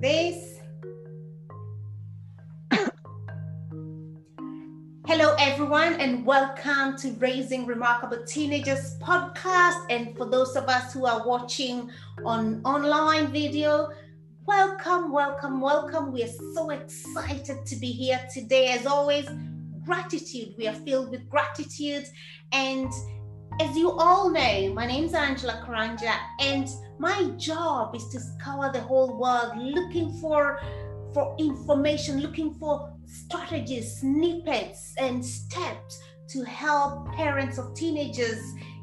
this. Hello, everyone, and welcome to Raising Remarkable Teenagers podcast. And for those of us who are watching on online video, welcome, welcome, welcome. We are so excited to be here today. As always, gratitude. We are filled with gratitude. And as you all know, my name is Angela Karanja, and my job is to scour the whole world looking for for information, looking for strategies, snippets, and steps to help parents of teenagers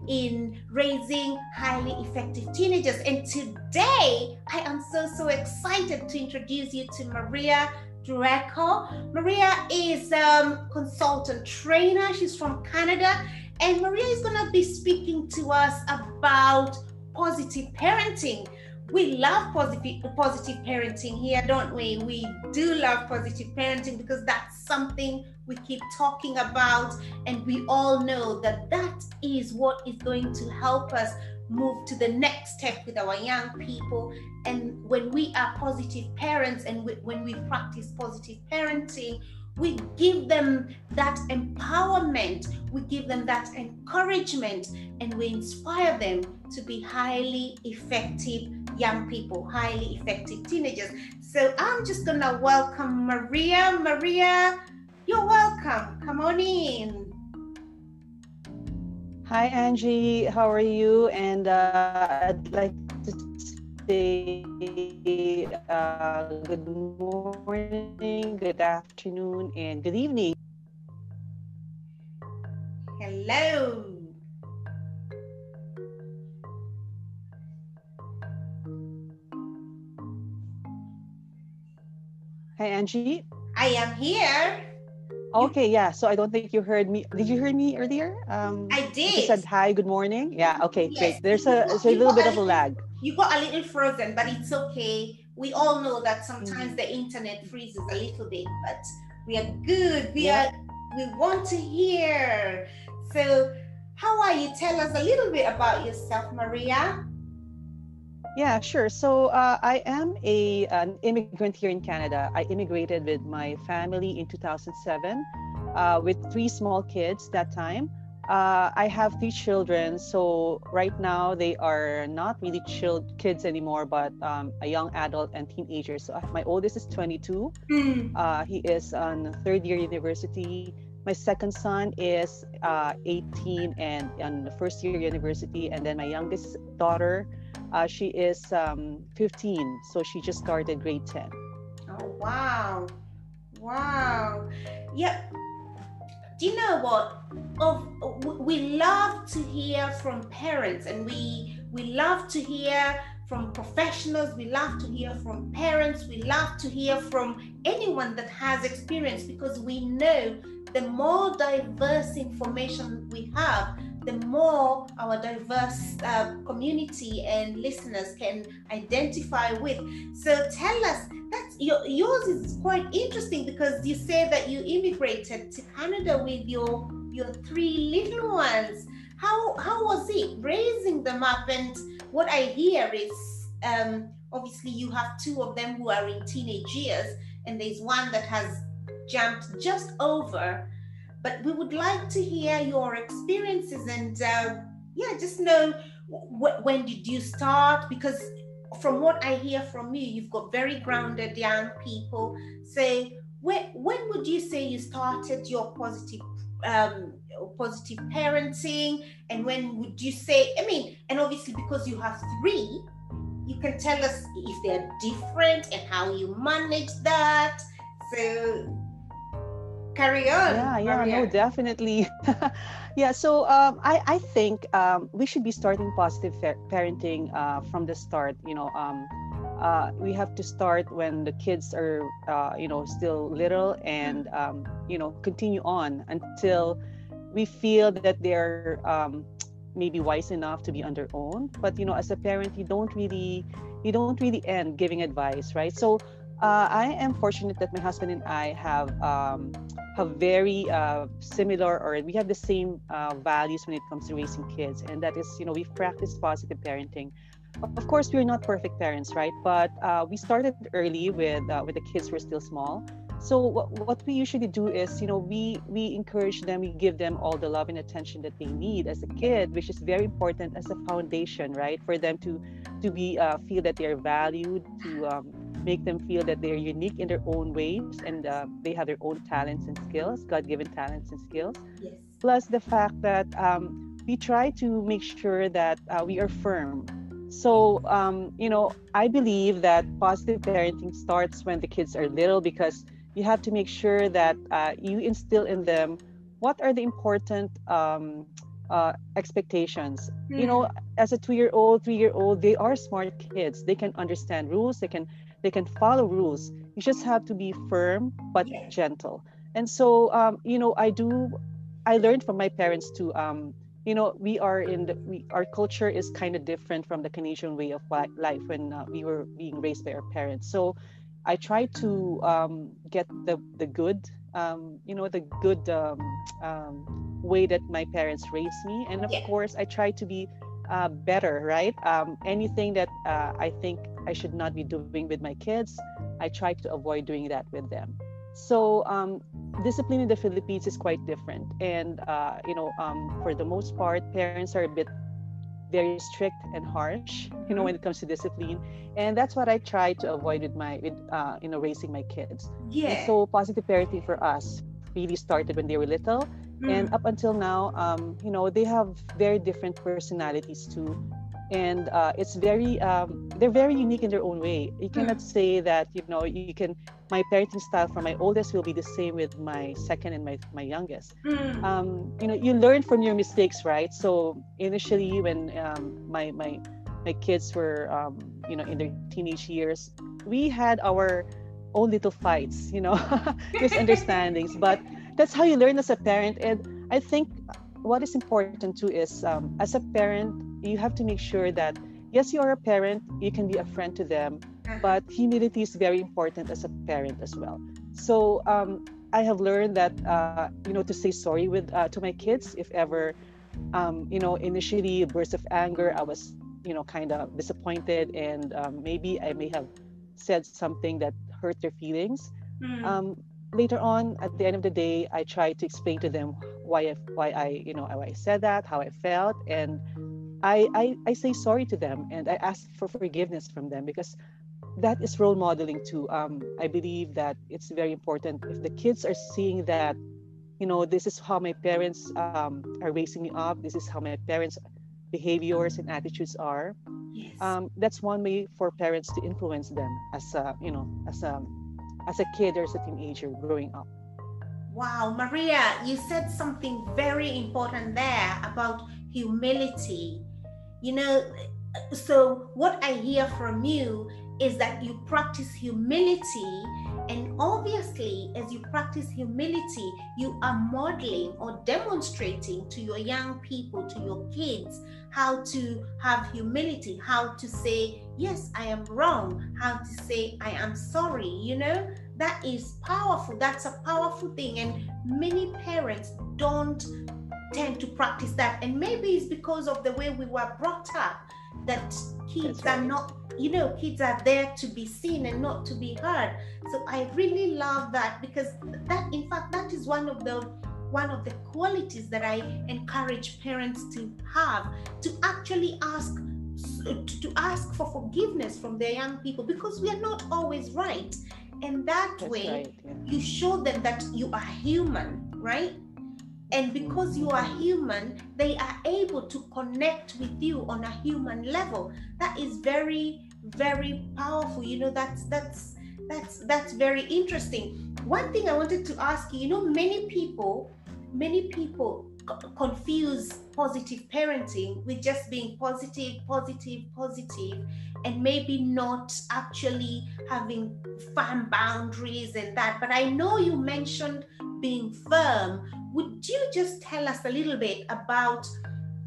in raising highly effective teenagers. And today, I am so, so excited to introduce you to Maria Draco. Maria is a um, consultant trainer. She's from Canada. And Maria is going to be speaking to us about positive parenting. We love positive positive parenting here don't we? We do love positive parenting because that's something we keep talking about and we all know that that is what is going to help us move to the next step with our young people. And when we are positive parents and we, when we practice positive parenting we give them that empowerment, we give them that encouragement, and we inspire them to be highly effective young people, highly effective teenagers. So I'm just gonna welcome Maria. Maria, you're welcome. Come on in. Hi, Angie. How are you? And uh, I'd like say uh, good morning, good afternoon, and good evening. Hello. Hi, Angie. I am here. Okay, yeah. So I don't think you heard me. Did you hear me earlier? Um, I did. You said hi, good morning. Yeah. Okay, yes. great. There's a, there's a little bit of a lag. You got a little frozen, but it's okay. We all know that sometimes mm. the internet freezes a little bit, but we are good. We yeah. are. We want to hear. So, how are you? Tell us a little bit about yourself, Maria. Yeah, sure. So uh, I am a an immigrant here in Canada. I immigrated with my family in 2007 uh, with three small kids that time. Uh, I have three children, so right now they are not really child kids anymore, but um, a young adult and teenager. So uh, my oldest is 22. Mm. he is on third year university. My second son is uh, 18 and on first year university, and then my youngest daughter uh, she is um, 15, so she just started grade 10. Oh, wow. Wow. Yeah. Do you know what? Of we love to hear from parents, and we we love to hear from professionals. We love to hear from parents. We love to hear from anyone that has experience because we know the more diverse information we have, the more our diverse uh, community and listeners can identify with. So tell us, that's your, yours is quite interesting because you say that you immigrated to Canada with your your three little ones. How how was it raising them up? And what I hear is um, obviously you have two of them who are in teenage years, and there's one that has jumped just over but we would like to hear your experiences and uh, yeah just know wh- when did you start? Because from what i hear from you you've got very grounded young people. So when, when would you say you started your positive um, positive parenting? And when would you say i mean and obviously because you have three you can tell us if they're different and how you manage that. So carry on. Yeah, yeah, no, definitely. yeah, so um, I, I think um, we should be starting positive parenting uh, from the start. You know, um, uh, we have to start when the kids are, uh, you know, still little and, um, you know, continue on until we feel that they're um, maybe wise enough to be on their own. But, you know, as a parent, you don't really, you don't really end giving advice, right? So uh, I am fortunate that my husband and I have um, have very uh, similar or we have the same uh, values when it comes to raising kids, and that is, you know, we've practiced positive parenting of course, we're not perfect parents, right? But uh, we started early with uh, with the kids were still small. So what, what we usually do is, you know, we we encourage them, we give them all the love and attention that they need as a kid, which is very important as a foundation, right? For them to to be uh, feel that they are valued, to um, make them feel that they're unique in their own ways and uh, they have their own talents and skills, God-given talents and skills. Yes. Plus the fact that um, we try to make sure that uh, we are firm so um, you know i believe that positive parenting starts when the kids are little because you have to make sure that uh, you instill in them what are the important um, uh, expectations mm. you know hmm. as a two year old three year old they are smart kids they can understand rules they can they can follow rules. You just have to be firm but gentle. And so um, you know i do i learned from my parents to um, you know we are in the we, our culture is kind of different from the canadian way of life when uh, we were being raised by our parents. So i try to um, get the the good um, you know the good um, um way that my parents raised me. And of yeah. course i try to be uh, better right? Um, anything that uh, i think i should not be doing with my kids i try to avoid doing that with them. So um, discipline in the Philippines is quite different, and uh, you know, um, for the most part, parents are a bit very strict and harsh, you know, when it comes to discipline, and that's what I try to avoid with my, with uh, you know, raising my kids. Yeah. And so positive parenting for us really started when they were little, mm. and up until now, um, you know, they have very different personalities too and uh, it's very um, they're very unique in their own way you cannot mm. say that you know you can my parenting style for my oldest will be the same with my second and my, my youngest mm. um, you know you learn from your mistakes right so initially when um, my my my kids were um, you know in their teenage years we had our own little fights you know? Misunderstandings but that's how you learn as a parent. And i think what is important too is um, as a parent you have to make sure that yes you are a parent you can be a friend to them uh-huh. but humility is very important as a parent as well. So um, i have learned that uh, you know to say sorry with uh, to my kids if ever um, you know initially a burst of anger i was you know kind of disappointed and um, maybe i may have said something that hurt their feelings mm. later on at the end of the day i try to explain to them why I, why I you know why I said that how I felt and I, I, I say sorry to them and I ask for forgiveness from them because that is role modeling too. Um, I believe that it's very important if the kids are seeing that, you know, this is how my parents um, are raising me up. This is how my parents' behaviors and attitudes are. Yes. Um, that's one way for parents to influence them as a, you know, as a, as a kid or as a teenager growing up. Wow, Maria, you said something very important there about humility you know, so what I hear from you is that you practice humility. And obviously, as you practice humility, you are modeling or demonstrating to your young people, to your kids, how to have humility, how to say, Yes, I am wrong, how to say, I am sorry. You know, that is powerful. That's a powerful thing. And many parents don't tend to practice that. And maybe it's because of the way we were brought up that kids right. are not, you know, kids are there to be seen and not to be heard. So I really love that because that, in fact, that is one of the one of the qualities that I encourage parents to have to actually ask to ask for forgiveness from their young people because we are not always right and that That's way right, yeah. you show them that you are human right and because you are human, they are able to connect with you on a human level. That is very, very powerful. You know, that's that's that's that's very interesting. One thing I wanted to ask you, you know, many people, many people confuse positive parenting with just being positive, positive, positive, and maybe not actually having firm boundaries and that. But I know you mentioned being firm would you just tell us a little bit about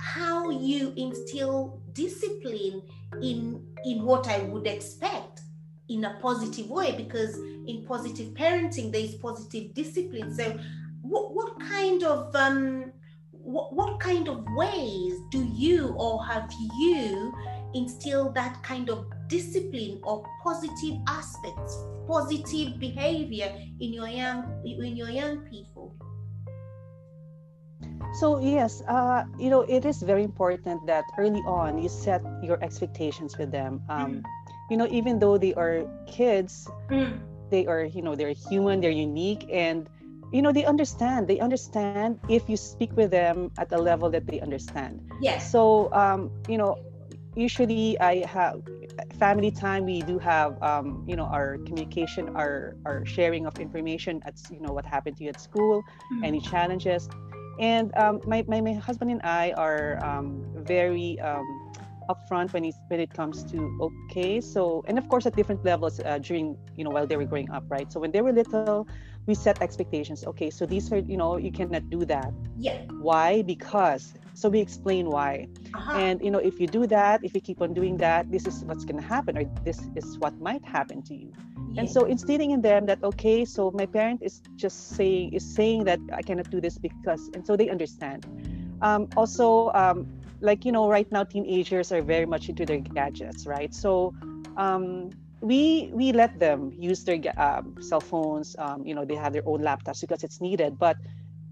how you instill discipline in in what I would expect in a positive way? Because in positive parenting, there is positive discipline. So, what what kind of um, what, what kind of ways do you or have you instill that kind of discipline or positive aspects, positive behavior in your young in your young people? So yes, uh, you know, it is very important that early on you set your expectations with them. Um, mm. You know, even though they are kids, mm. they are, you know, they're human, they're unique, and you know, they understand. They understand if you speak with them at a level that they understand. Yes. So, um, you know, usually I have family time. We do have, um, you know, our communication, our our sharing of information at, you know, what happened to you at school, mm. any challenges and um, my, my, my husband and I are um, very um, upfront when, when it comes to okay. So, and of course, at different levels uh, during, you know, while they were growing up, right? So when they were little, we set expectations. Okay, so these are, you know, you cannot do that. Yeah. Why? Because. So we explain why. Uh-huh. And, you know, if you do that, if you keep on doing that, this is what's going to happen, or this is what might happen to you and so instilling in them that okay so my parent is just saying is saying that i cannot do this because and so they understand. Um, also um, like you know right now teenagers are very much into their gadgets right? So um, we we let them use their um, cell phones um, you know they have their own laptops because it's needed. But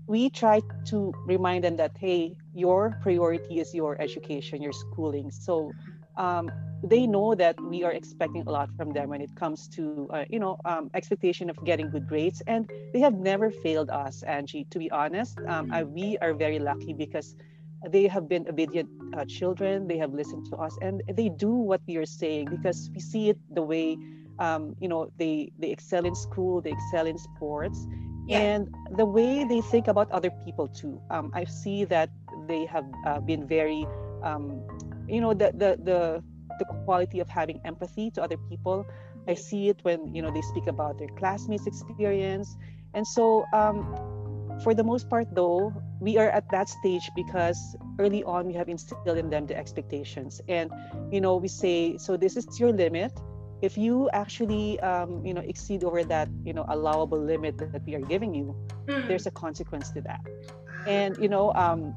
we try to remind them that hey your priority is your education your schooling. So um, they know that we are expecting a lot from them when it comes to uh, you know um, expectation of getting good grades and they have never failed us angie to be honest. Um, I, we are very lucky because they have been obedient uh, children. They have listened to us and they do what we are saying because we see it the way um, you know they they excel in school they excel in sports yeah. and the way they think about other people too. Um, i see that they have uh, been very um, you know the the the the quality of having empathy to other people. I see it when you know they speak about their classmates experience. And so um, for the most part though we are at that stage because early on we have instilled in them the expectations. And you know we say so this is your limit. If you actually um, you know exceed over that you know allowable limit that we are giving you mm. there's a consequence to that. And you know um,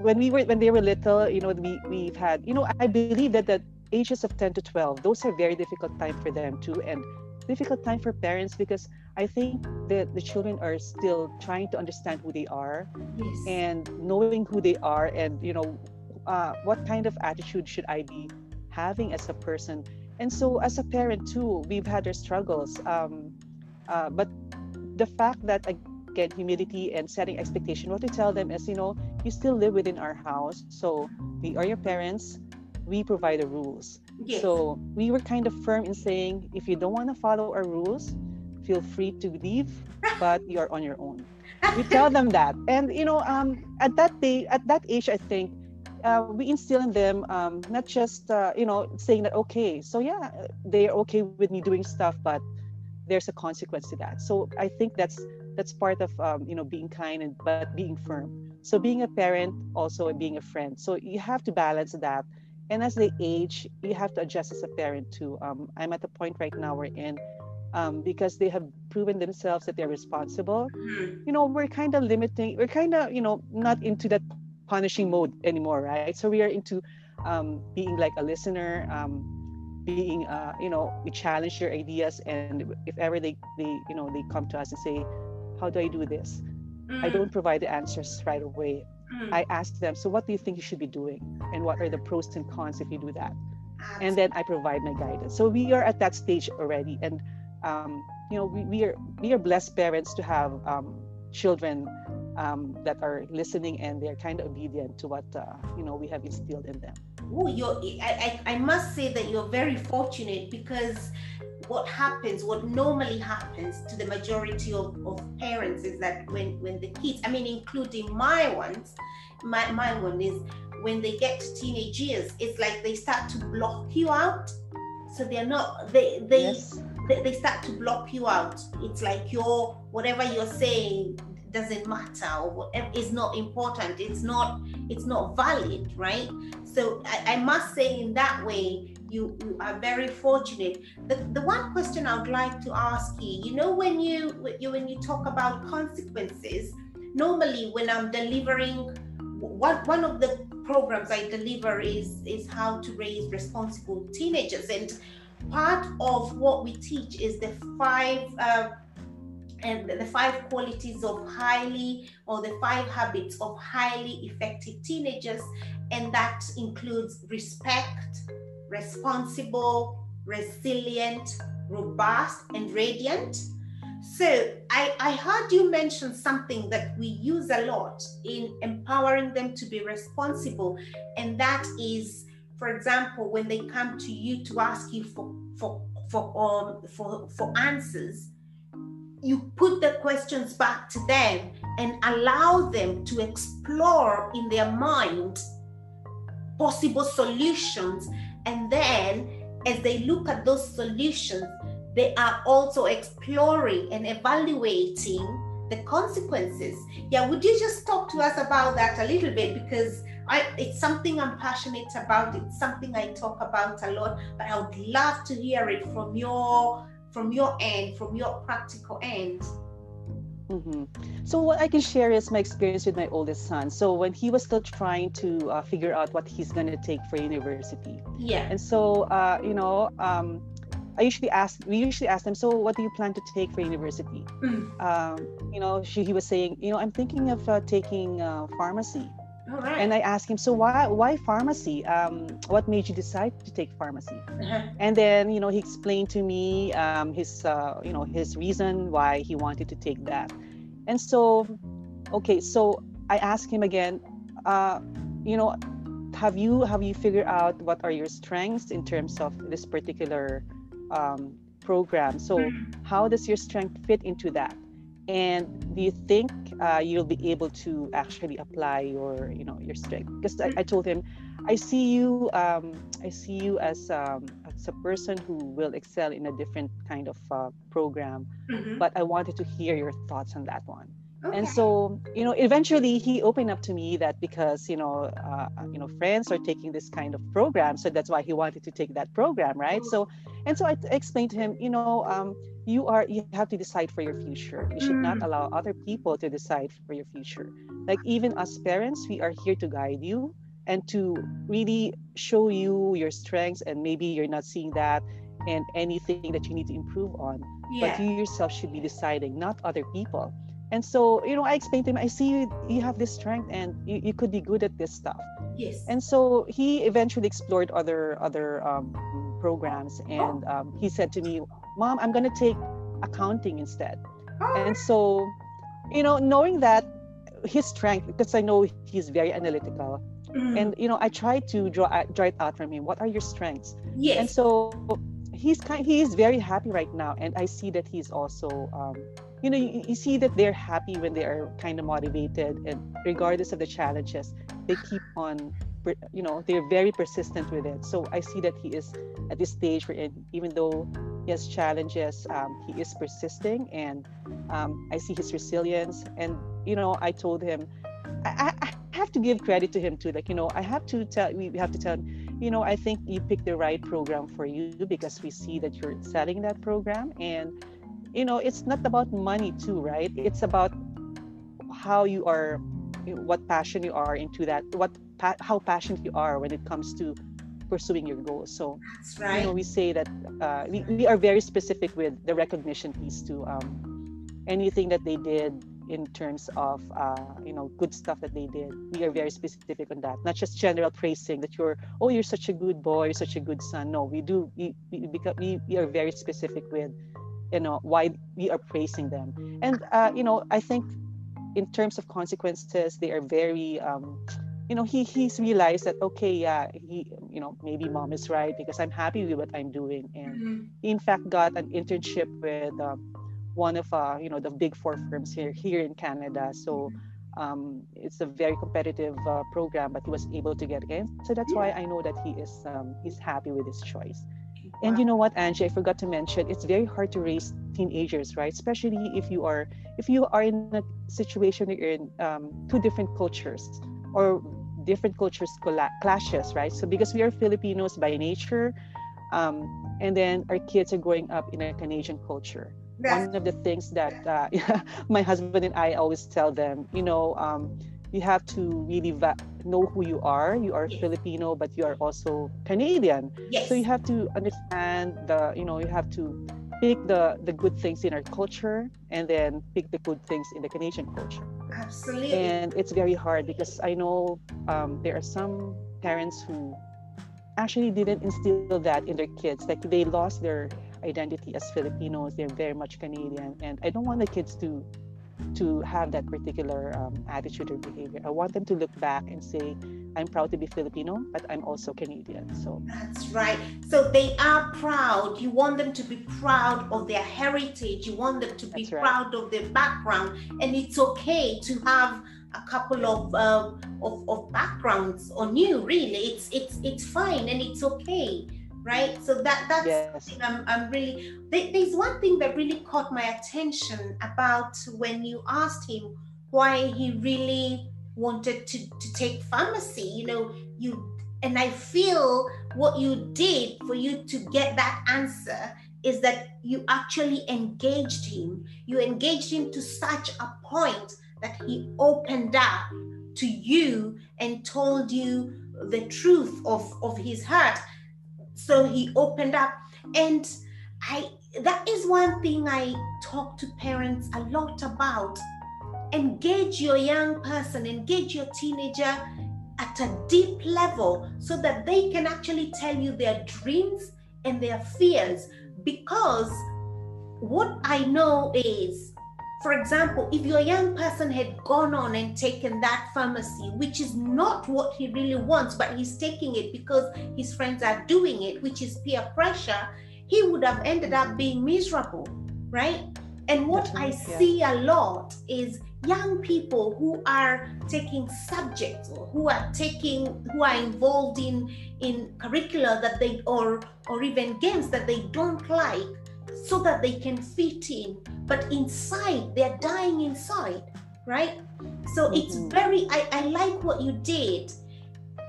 when we were when they were little you know we we've had you know i believe that the ages of 10 to 12 those are very difficult time for them too and difficult time for parents because i think that the children are still trying to understand who they are yes. and knowing who they are and you know uh, what kind of attitude should i be having as a person and so as a parent too we've had our struggles um, uh, but the fact that again humility and setting expectation. What to tell them is you know you still live within our house so we are your parents. We provide the rules. Yes. so we were kind of firm in saying if you don't want to follow our rules feel free to leave but you're on your own. We tell them that. And you know um, at that day at that age i think uh, we instill in them um, not just uh, you know saying that okay so yeah they're okay with me doing stuff but there's a consequence to that. So i think that's that's part of um, you know being kind and but being firm. So being a parent also and being a friend. So you have to balance that. And as they age you have to adjust as a parent too. Um, i'm at the point right now we're in um, because they have proven themselves that they're responsible. Mm-hmm. you know we're kind of limiting we're kind of you know not into that punishing mode anymore right? So we are into um, being like a listener um, being uh, you know we challenge their ideas and if ever they they you know they come to us and say how do i do this? Mm. i don't provide the answers right away. Mm. i ask them so what do you think you should be doing? And what are the pros and cons if you do that? Absolutely. and then i provide my guidance. So we are at that stage already. And um, you know we, we are we are blessed parents to have um, children um, that are listening and they're kind of obedient to what uh, you know we have instilled in them. Oh, you're, I, I, I must say that you're very fortunate because what happens, what normally happens to the majority of, of parents is that when, when the kids, I mean, including my ones, my, my one is when they get to teenage years, it's like they start to block you out. So they're not, they, they, yes. they, they start to block you out. It's like you're, whatever you're saying, doesn't matter or whatever is not important it's not it's not valid right so I, I, must say in that way you, you are very fortunate the, the one question i would like to ask you you know when you, when you talk about consequences normally when i'm delivering one, one of the programs I deliver is is how to raise responsible teenagers, and part of what we teach is the five. Uh, and the five qualities of highly or the five habits of highly effective teenagers and that includes respect responsible resilient robust and radiant so I, I heard you mention something that we use a lot in empowering them to be responsible and that is for example when they come to you to ask you for for for um, for for answers you put the questions back to them and allow them to explore in their mind possible solutions. And then, as they look at those solutions, they are also exploring and evaluating the consequences. Yeah, would you just talk to us about that a little bit? Because I, it's something I'm passionate about. It's something I talk about a lot, but I would love to hear it from your from your end, from your practical end? Mm-hmm. So what I can share is my experience with my oldest son. So when he was still trying to uh, figure out what he's going to take for university. Yeah. And so, uh, you know, um, I usually ask, we usually ask them, so what do you plan to take for university? Mm. Um, you know, she, he was saying, you know, I'm thinking of uh, taking uh, pharmacy. And I asked him, so why why pharmacy? Um, what made you decide to take pharmacy? Uh-huh. And then you know he explained to me um, his uh, you know his reason why he wanted to take that. And so, okay, so I asked him again, uh, you know, have you have you figured out what are your strengths in terms of this particular um, program? So mm-hmm. how does your strength fit into that? And do you think uh, you'll be able to actually apply your you know your strength because I, I, told him i see you um, i see you as, um, as a person who will excel in a different kind of uh, program mm-hmm. but i wanted to hear your thoughts on that one Okay. And so, you know, eventually he opened up to me that because you know, uh, you know, friends are taking this kind of program, so that's why he wanted to take that program, right? So, and so I explained to him, you know, um, you are you have to decide for your future. You should not mm. allow other people to decide for your future. Like even as parents, we are here to guide you and to really show you your strengths, and maybe you're not seeing that and anything that you need to improve on. Yeah. But you yourself should be deciding, not other people and so you know i explained to him i see you you have this strength and you, you could be good at this stuff yes and so he eventually explored other other um, programs and oh. um, he said to me mom i'm going to take accounting instead oh. and so you know knowing that his strength because i know he's very analytical mm. and you know i try to draw draw it out from him what are your strengths yes and so he's kind he is very happy right now and i see that he's also um, you know you, you, see that they're happy when they are kind of motivated and regardless of the challenges they keep on you know they're very persistent with it. So i see that he is at this stage where even though he has challenges um, he is persisting and um, i see his resilience. And you know i told him I, I, have to give credit to him too. Like you know i have to tell we have to tell you know i think you picked the right program for you because we see that you're selling that program. And you know it's not about money too right? It's about how you are what passion you are into that what pa- how passionate you are when it comes to pursuing your goals. So right. you know we say that uh, we, we are very specific with the recognition piece to um, anything that they did in terms of uh, you know good stuff that they did. We are very specific on that. Not just general praising that you're oh you're such a good boy you're such a good son. No we do we, we, we, we are very specific with you know why we are praising them. And uh, you know i think in terms of consequences they are very um, you know he he's realized that okay yeah he you know maybe mom is right because i'm happy with what i'm doing. And mm-hmm. he in fact got an internship with um, one of uh, you know the big four firms here here in canada. So um, it's a very competitive uh, program but he was able to get in. So that's why i know that he is um, he's happy with his choice. And you know what, Angie, I forgot to mention, it's very hard to raise teenagers, right? Especially if you are if you are in a situation where you're in um, two different cultures or different cultures clashes, right? So because we are Filipinos by nature, um, and then our kids are growing up in a Canadian culture. One of the things that uh, my husband and I always tell them, you know, um, you have to really va- know who you are. You are Yes. Filipino, but you are also Canadian. Yes. So you have to understand the, you know, you have to pick the the good things in our culture and then pick the good things in the Canadian culture. Absolutely. And it's very hard because I know um, there are some parents who actually didn't instill that in their kids. Like they lost their identity as Filipinos. They're very much Canadian, and I don't want the kids to to have that particular um, attitude or behavior. I want them to look back and say, "I'm proud to be Filipino, but I'm also Canadian." So That's right. So they are proud. You want them to be proud of their heritage. You want them to be right. proud of their background. And it's okay to have a couple of, uh, of of backgrounds on you. Really, it's it's it's fine and it's okay, right? So that that's yes, something I'm, I'm really there- there's one thing that really caught my attention about when you asked him why he really wanted to, to take pharmacy you know you and i feel what you did for you to get that answer is that you actually engaged him. You engaged him to such a point that he opened up to you and told you the truth of of his heart. So he opened up. And i that is one thing i talk to parents a lot about engage your young person engage your teenager at a deep level so that they can actually tell you their dreams and their fears. Because what i know is for example if your young person had gone on and taken that pharmacy which is not what he really wants but he's taking it because his friends are doing it which is peer pressure he would have ended up being miserable right? And what i see a lot is young people who are taking subjects or who are taking who are involved in in curricula that they or or even games that they don't like so that they can fit in. But inside they're dying inside right? So it's Mhm. very I, I like what you did.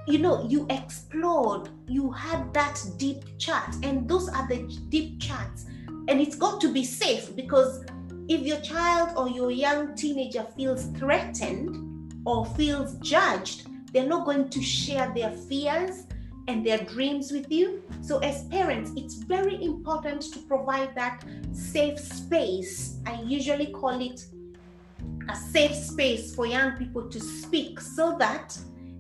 You know you explored you had that deep chat and those are the deep chats. And it's got to be safe because if your child or your young teenager feels threatened or feels judged they're not going to share their fears and their dreams with you. So as parents it's very important to provide that safe space. I usually call it a safe space for young people to speak so that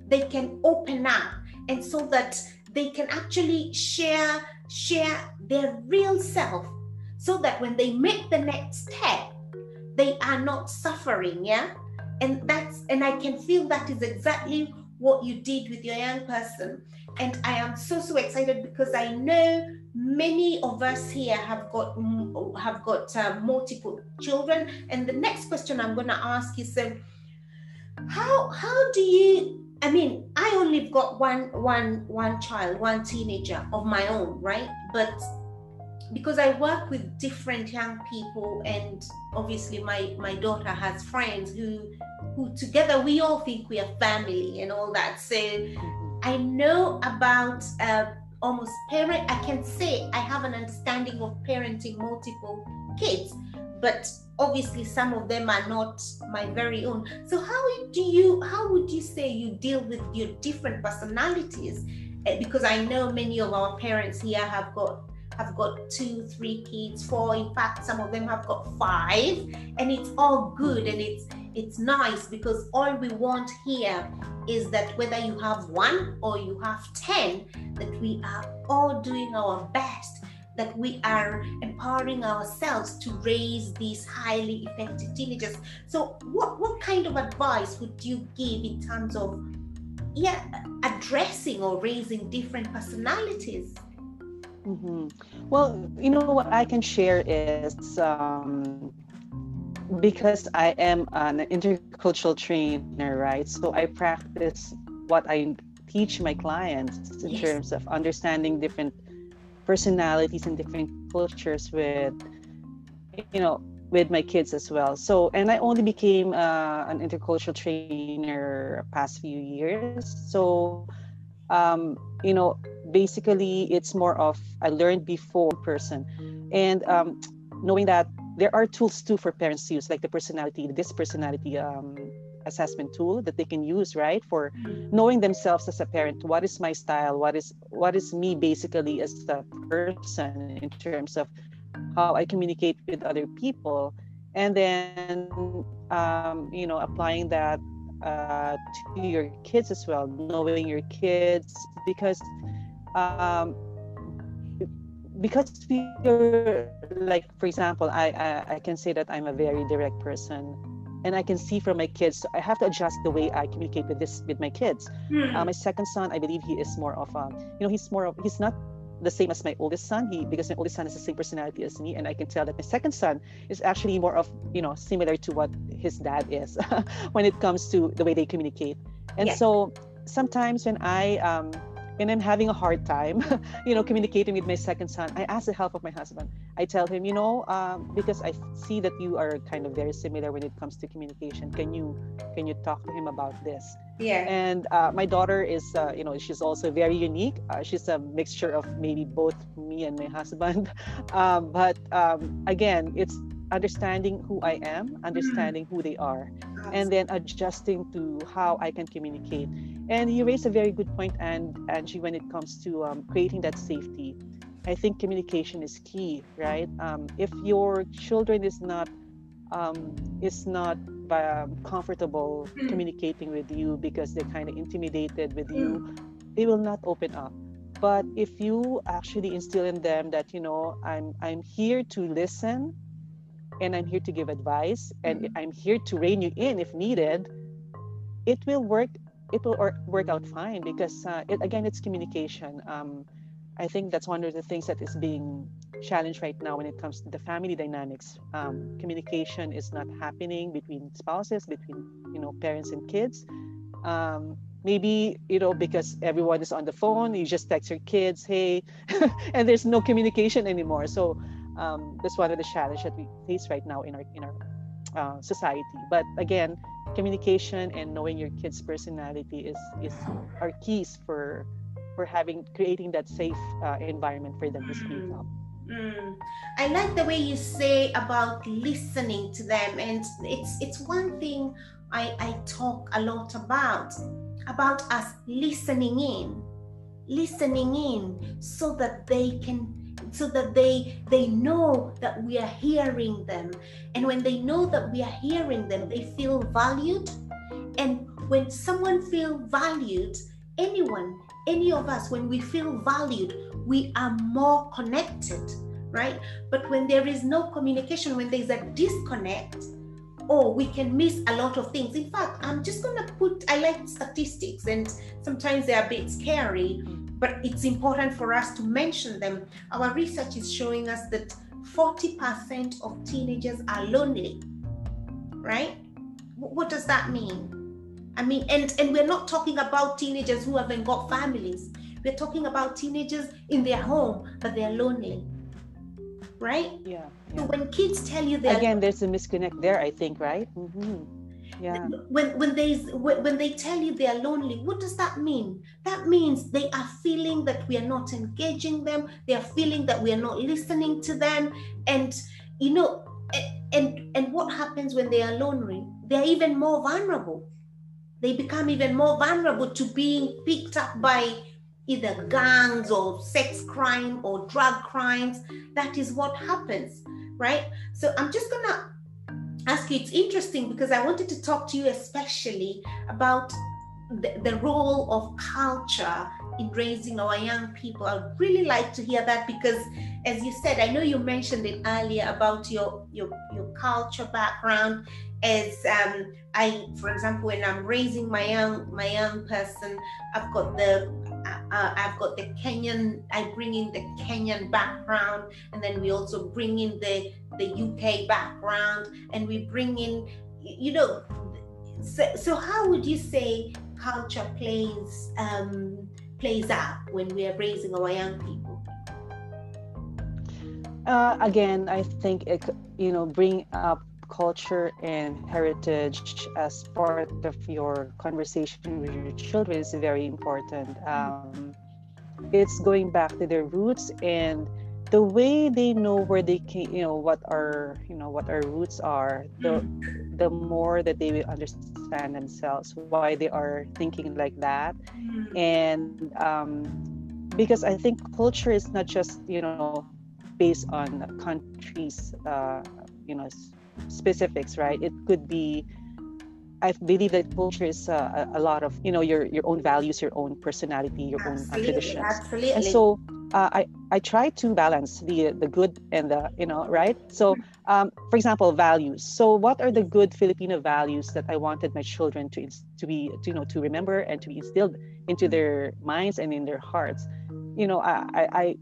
they can open up and so that they can actually share share their real self so that when they make the next step they are not suffering yeah? And that's and i can feel that is exactly what you did with your young person. And i am so so excited because i know many of us here have got have got uh, multiple children. And the next question i'm going to ask is um, how how do you i mean i only got one one one child one teenager of my own right? But because i work with different young people and obviously my my daughter has friends who who together we all think we are family and all that so I know about uh, almost parent. I can say I have an understanding of parenting multiple kids, but obviously some of them are not my very own. So how do you? How would you say you deal with your different personalities? Eh, Because I know many of our parents here have got have got two, three kids, four. In fact, some of them have got five, and it's all good and it's it's nice because all we want here is that whether you have one or you have 10, that we are all doing our best, that we are empowering ourselves to raise these highly effective teenagers. So, what, what kind of advice would you give in terms of, yeah, addressing or raising different personalities? Hmm Well, you know what I can share is um, because I am an intercultural trainer, right? So I practice what I teach my clients in Yes. terms of understanding different personalities and different cultures with, you know, with my kids as well. So, and I only became uh, an intercultural trainer past few years. So, um, you know, basically it's more of I learned before person, and um, knowing that there are tools too for parents to use, like the personality, this personality um, assessment tool that they can use right? For knowing themselves as a parent what is my style? What is what is me basically as a person in terms of how i communicate with other people? And then um, you know applying that uh, to your kids as well knowing your kids because um, because we're like for example I, I, I can say that i'm a very direct person and i can see from my kids so i have to adjust the way i communicate with this with my kids mm. uh, my second son i believe he is more of a you know he's more of he's not the same as my oldest son he because my oldest son has the same personality as me and i can tell that my second son is actually more of you know similar to what his dad is when it comes to the way they communicate and yes. so sometimes when i um, and I'm having a hard time, you know, communicating with my second son, I ask the help of my husband. I tell him, you know, um, because I see that you are kind of very similar when it comes to communication. Can you can you talk to him about this? Yeah. And uh, my daughter is, uh, you know, she's also very unique. Uh, she's a mixture of maybe both me and my husband. Um, but um, again, it's understanding who I am, understanding mm-hmm. who they are, and then adjusting to how I can communicate. And you raised a very good point, and Angie, when it comes to um, creating that safety. I think communication is key, right? Um, if your children is not um, is not um, comfortable mm-hmm. communicating with you because they're kind of intimidated with you, mm-hmm. they will not open up. But if you actually instill in them that you know I'm I'm here to listen, and I'm here to give advice and mm-hmm. I'm here to rein you in if needed, it will work. It will work out fine because uh, it, again, it's communication. Um, I think that's one of the things that is being challenged right now when it comes to the family dynamics. Um, communication is not happening between spouses, between you know parents and kids. Um, maybe you know because everyone is on the phone, you just text your kids, "Hey," and there's no communication anymore. So um, that's one of the challenges that we face right now in our in our uh, society. But again, communication and knowing your kid's personality is is are keys for for having creating that safe uh, environment for them to speak up. Mm. I like the way you say about listening to them, and it's it's one thing I, I talk a lot about about us listening in, listening in, so that they can so that they they know that we are hearing them and when they know that we are hearing them they feel valued and when someone feel valued anyone any of us when we feel valued we are more connected right but when there is no communication when there's a disconnect oh we can miss a lot of things in fact i'm just going to put i like statistics and sometimes they're a bit scary mm-hmm. but it's important for us to mention them. Our research is showing us that 40% of teenagers are lonely, right? What does that mean? I mean, and, and we're not talking about teenagers who haven't got families. We're talking about teenagers in their home, but they're lonely, right? Yeah. yeah. So when kids tell you that. Again, there's a disconnect there, I think, right? Mm-hmm yeah when when they when they tell you they are lonely what does that mean that means they are feeling that we are not engaging them they are feeling that we are not listening to them and you know and and what happens when they are lonely they're even more vulnerable they become even more vulnerable to being picked up by either gangs or sex crime or drug crimes. That is what happens right? So i'm just gonna ask you, it's interesting because I wanted to talk to you especially about the, the role of culture in raising our young people. I'd really like to hear that because, as you said, I know you mentioned it earlier about your your, your culture background. As um, I, for example, when I'm raising my young my young person, I've got the uh, I've got the Kenyan, I bring in the Kenyan background, and then we also bring in the, the UK background, and we bring in, you know, so, so how would you say culture plays um, plays out when we are raising our young people? Uh, again, I think it, you know, bring up culture and heritage as part of your conversation with your children is very important. Um, it's going back to their roots and the way they know where they can, you know, what our, you know, what our roots are. The the more that they will understand themselves, why they are thinking like that. Mm-hmm. And um, because I think culture is not just, you know, based on countries, uh, you know, specifics, right? It could be I believe that culture is uh, a, a, lot of you know your your own values, your own personality, your absolutely, own traditions. Absolutely. And so uh, I I try to balance the the good and the you know right. So mm-hmm. um, for example, values. So what are the good Filipino values that I wanted my children to to be to, you know to remember and to be instilled into their minds and in their hearts? You know, I I, I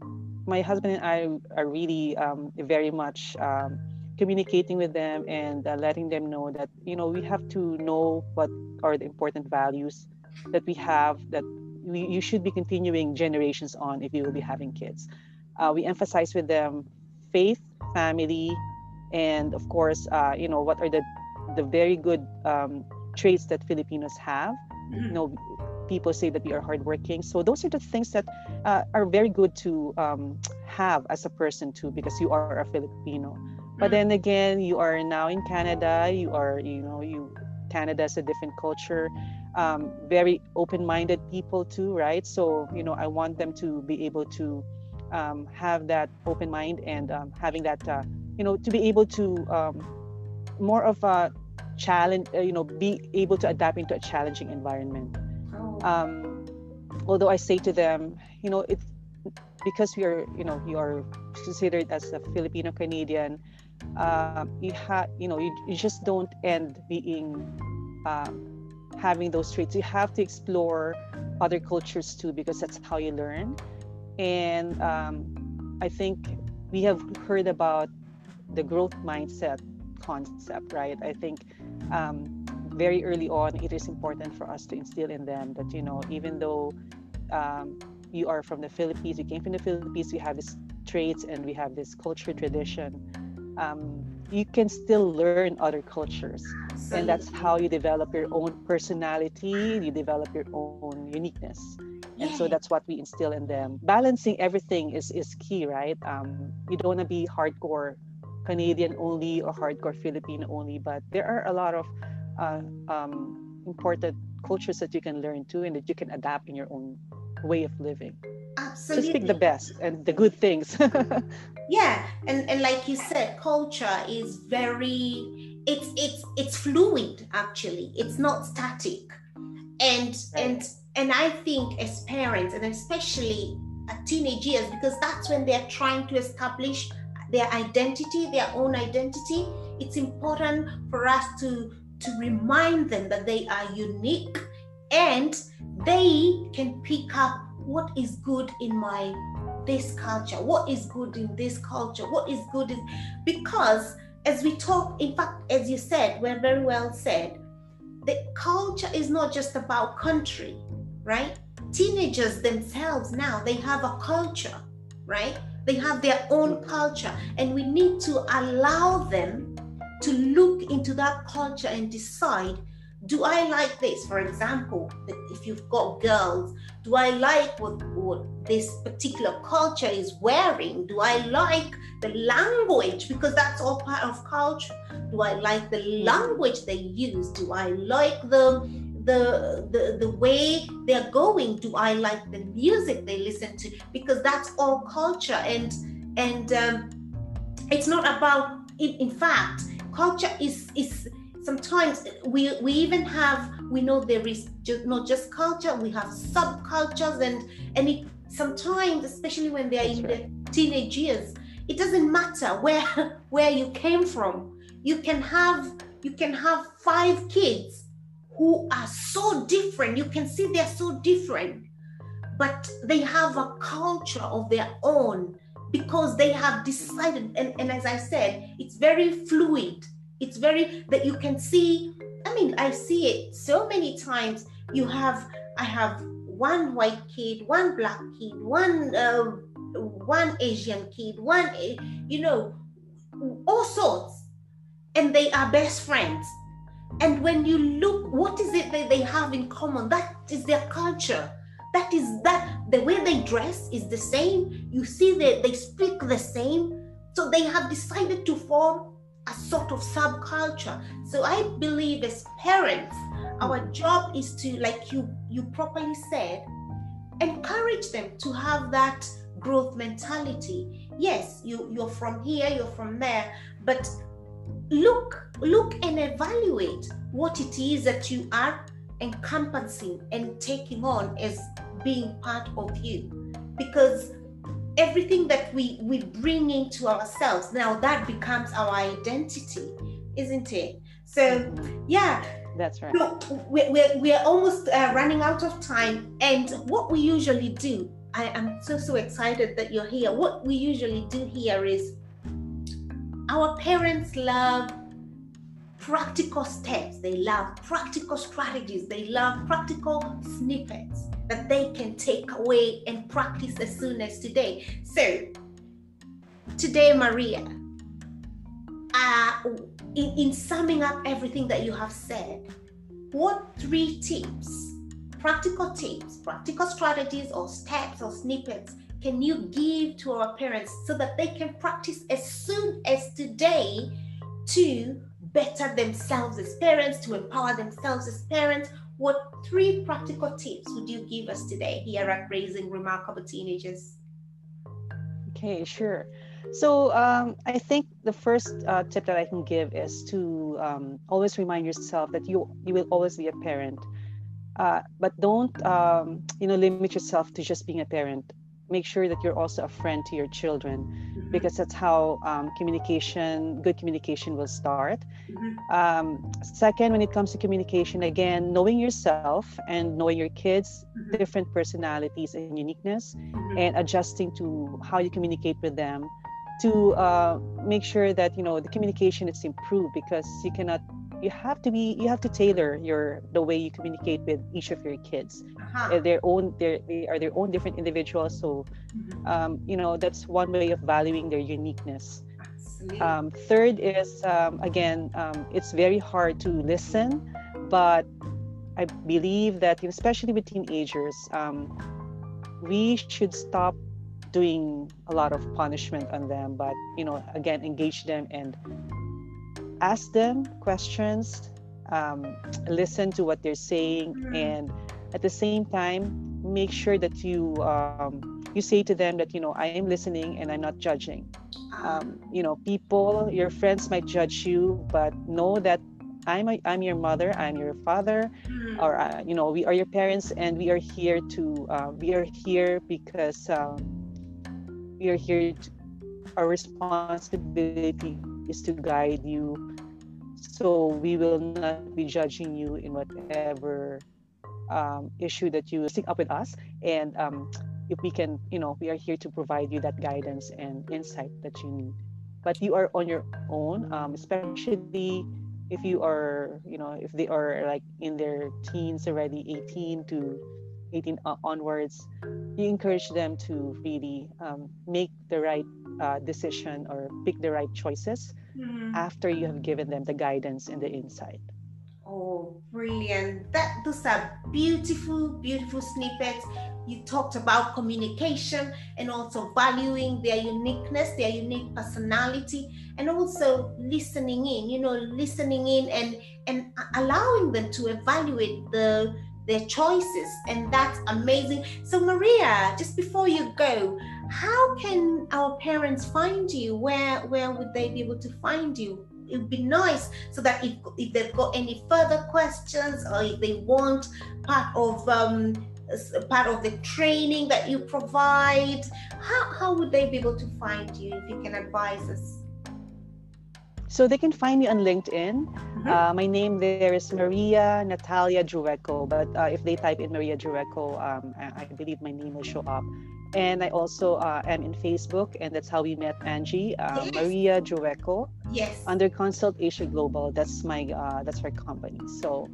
my husband and I are really um, very much. Um, communicating with them and uh, letting them know that you know we have to know what are the important values that we have that you should be continuing generations on if you will be having kids. Uh, we emphasize with them faith family and of course uh, you know what are the the very good um, traits that filipinos have. Mm-hmm. you know people say that we are hardworking. So those are the things that uh, are very good to um, have as a person too because you are a filipino. But then again you are now in canada. You are you know you canada is a different culture um, very open-minded people too right so you know i want them to be able to um, have that open mind and um, having that uh, you know to be able to um, more of a challenge uh, you know be able to adapt into a challenging environment oh. um, although i say to them you know it's because we are you know you are considered as a filipino canadian uh, you have you know you, you just don't end being um, having those traits. You have to explore other cultures too because that's how you learn. And um, i think we have heard about the growth mindset concept right? I think um, very early on it is important for us to instill in them that you know even though um, you are from the philippines you came from the philippines we have these traits and we have this culture tradition um, you can still learn other cultures Absolutely. and that's how you develop your own personality you develop your own uniqueness and so that's what we instill in them balancing everything is is key right um, you don't want to be hardcore canadian only or hardcore filipino only but there are a lot of uh, um, important cultures that you can learn too and that you can adapt in your own way of living Absolutely. Just pick the best and the good things. yeah, and and like you said, culture is very it's it's it's fluid actually. It's not static. And right. and and I think as parents and especially at teenage years, because that's when they're trying to establish their identity, their own identity, it's important for us to to remind them that they are unique and they can pick up what is good in my this culture? What is good in this culture? What is good in because as we talk in fact as you said we're very well said the culture is not just about country right? Teenagers themselves now they have a culture right? They have their own culture and we need to allow them to look into that culture and decide do I like this? For example, if you've got girls, do I like what, what this particular culture is wearing? Do I like the language? Because that's all part of culture. Do I like the language they use? Do I like the the the, the way they're going? Do I like the music they listen to? Because that's all culture and and um, it's not about in, in fact culture is is sometimes we we even have we know there is just, not just culture we have subcultures and and it sometimes especially when they're That's in right. the teenage years it doesn't matter where where you came from. You can have you can have five kids who are so different. You can see they're so different but they have a culture of their own because they have decided and, and as i said it's very fluid. It's very that you can see i mean i see it so many times. You have i have one white kid one black kid one uh, one asian kid one you know all sorts. And they are best friends. And when you look what is it that they have in common? That is their culture. That is that the way they dress is the same. You see that they speak the same. So they have decided to form a sort of subculture. So I believe as parents, our job is to, like you you properly said, encourage them to have that growth mentality. Yes, you, you're from here, you're from there, but look, look and evaluate what it is that you are encompassing and taking on as being part of you. Because everything that we we bring into ourselves now that becomes our identity isn't it? So yeah. That's right. Look we're, we're, we're almost uh, running out of time and what we usually do i am so so excited that you're here. What we usually do here is our parents love practical steps. They love practical strategies. They love practical snippets that they can take away and practice as soon as today. So, today, Maria, uh, in, in summing up everything that you have said, what three tips, practical tips, practical strategies, or steps or snippets can you give to our parents so that they can practice as soon as today to better themselves as parents, to empower themselves as parents, what three practical tips would you give us today here at Raising Remarkable Teenagers? Okay, sure. So um, I think the first uh, tip that I can give is to um, always remind yourself that you you will always be a parent, uh, but don't um, you know limit yourself to just being a parent make sure that you're also a friend to your children mm-hmm. because that's how um, communication good communication will start mm-hmm. um, second when it comes to communication again knowing yourself and knowing your kids mm-hmm. different personalities and uniqueness mm-hmm. and adjusting to how you communicate with them to uh, make sure that you know the communication is improved because you cannot you have to be you have to tailor your the way you communicate with each of your kids uh-huh. their own they are their own different individuals so mm-hmm. um, you know that's one way of valuing their uniqueness um, third is um, again um, it's very hard to listen but i believe that especially with teenagers um, we should stop doing a lot of punishment on them but you know again engage them and ask them questions, um, listen to what they're saying, mm-hmm. and at the same time, make sure that you um, you say to them that you know I am listening and I'm not judging. Um, you know, people, your friends might judge you, but know that I'm a, I'm your mother, I'm your father, mm-hmm. or uh, you know, we are your parents, and we are here to uh, we are here because um, we are here. To, our responsibility is to guide you. So we will not be judging you in whatever um, issue that you stick up with us. And um, if we can, you know, we are here to provide you that guidance and insight that you need. But you are on your own, um, especially if you are, you know, if they are like in their teens already, 18 to 18 onwards, you encourage them to really um, make the right uh, decision or pick the right choices mm-hmm. after you have given them the guidance and the insight. Oh, brilliant. That those are beautiful, beautiful snippets. You talked about communication and also valuing their uniqueness, their unique personality, and also listening in, you know, listening in and and allowing them to evaluate the their choices and that's amazing so maria just before you go how can our parents find you where where would they be able to find you it would be nice so that if, if they've got any further questions or if they want part of um, part of the training that you provide how, how would they be able to find you if you can advise us so they can find me on LinkedIn. Mm-hmm. Uh, my name there is Maria Natalia Jureco, but uh, if they type in Maria Jureco, um, I, I, believe my name will show up. And I also uh, am in Facebook, and that's how we met Angie, uh, yes. Maria Jureco. Yes. Under Consult Asia Global, that's my uh, that's her company. So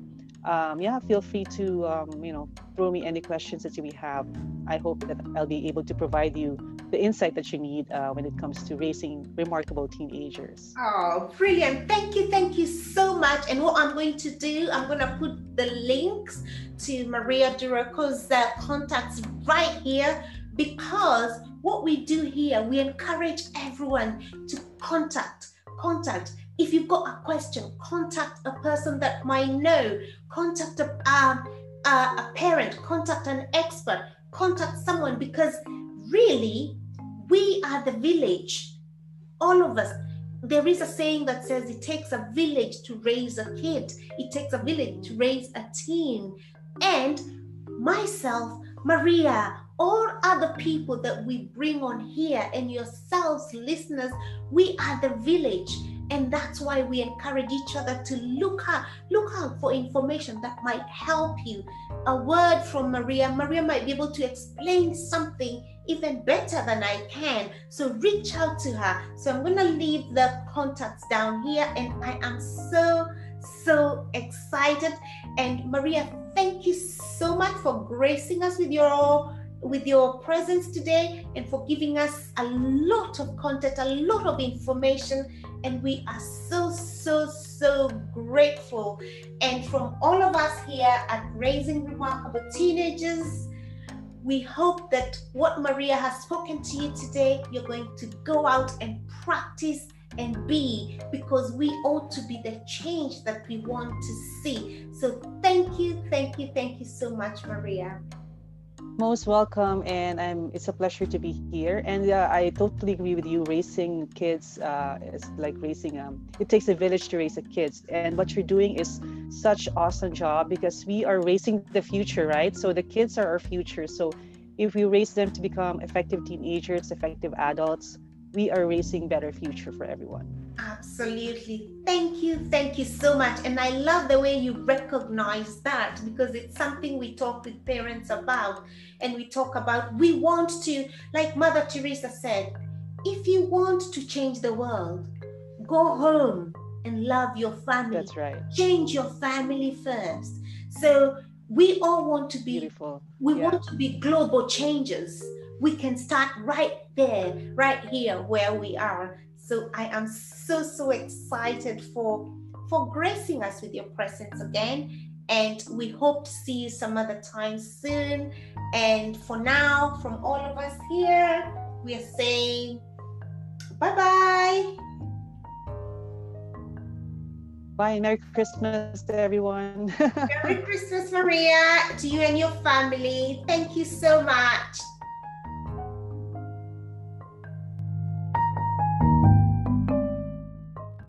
um, yeah, feel free to um, you know throw me any questions that you may have. I hope that I'll be able to provide you the insight that you need uh, when it comes to raising remarkable teenagers. Oh, brilliant! Thank you, thank you so much. And what I'm going to do, I'm going to put the links to Maria Jureco's uh, contacts right here because what we do here, we encourage everyone to contact, contact if you've got a question, contact a person that might know, contact a, um, a, a parent, contact an expert, contact someone because really we are the village. All of us. There is a saying that says it takes a village to raise a kid, it takes a village to raise a teen. And myself, Maria, all other people that we bring on here, and yourselves, listeners, we are the village. And that's why we encourage each other to look out look out for information that might help you. A word from maria. Maria might be able to explain something even better than i can. So reach out to her. So i'm going to leave the contacts down here and i am so so excited. And maria thank you so much for gracing us with your with your presence today and for giving us a lot of content, a lot of information. And we are so, so, so grateful. And from all of us here at Raising Remarkable Teenagers, we hope that what Maria has spoken to you today, you're going to go out and practice and be because we ought to be the change that we want to see. So thank you, thank you, thank you so much, Maria most welcome and I'm, it's a pleasure to be here. And uh, i totally agree with you. Raising kids uh, is like raising um, it takes a village to raise a kids. And what you're doing is such awesome job because we are raising the future right? So the kids are our future. So if we raise them to become effective teenagers effective adults we are raising better future for everyone Absolutely. Thank you. Thank you so much. And I love the way you recognize that because it's something we talk with parents about. And we talk about, we want to, like Mother Teresa said, if you want to change the world, go home and love your family. That's right. Change your family first. So we all want to be beautiful. We yeah. want to be global changers. We can start right there, right here where we are. So I am so, so excited for, for gracing us with your presence again. And we hope to see you some other time soon. And for now, from all of us here, we are saying bye bye. Bye. Merry Christmas to everyone. Merry Christmas, Maria, to you and your family. Thank you so much.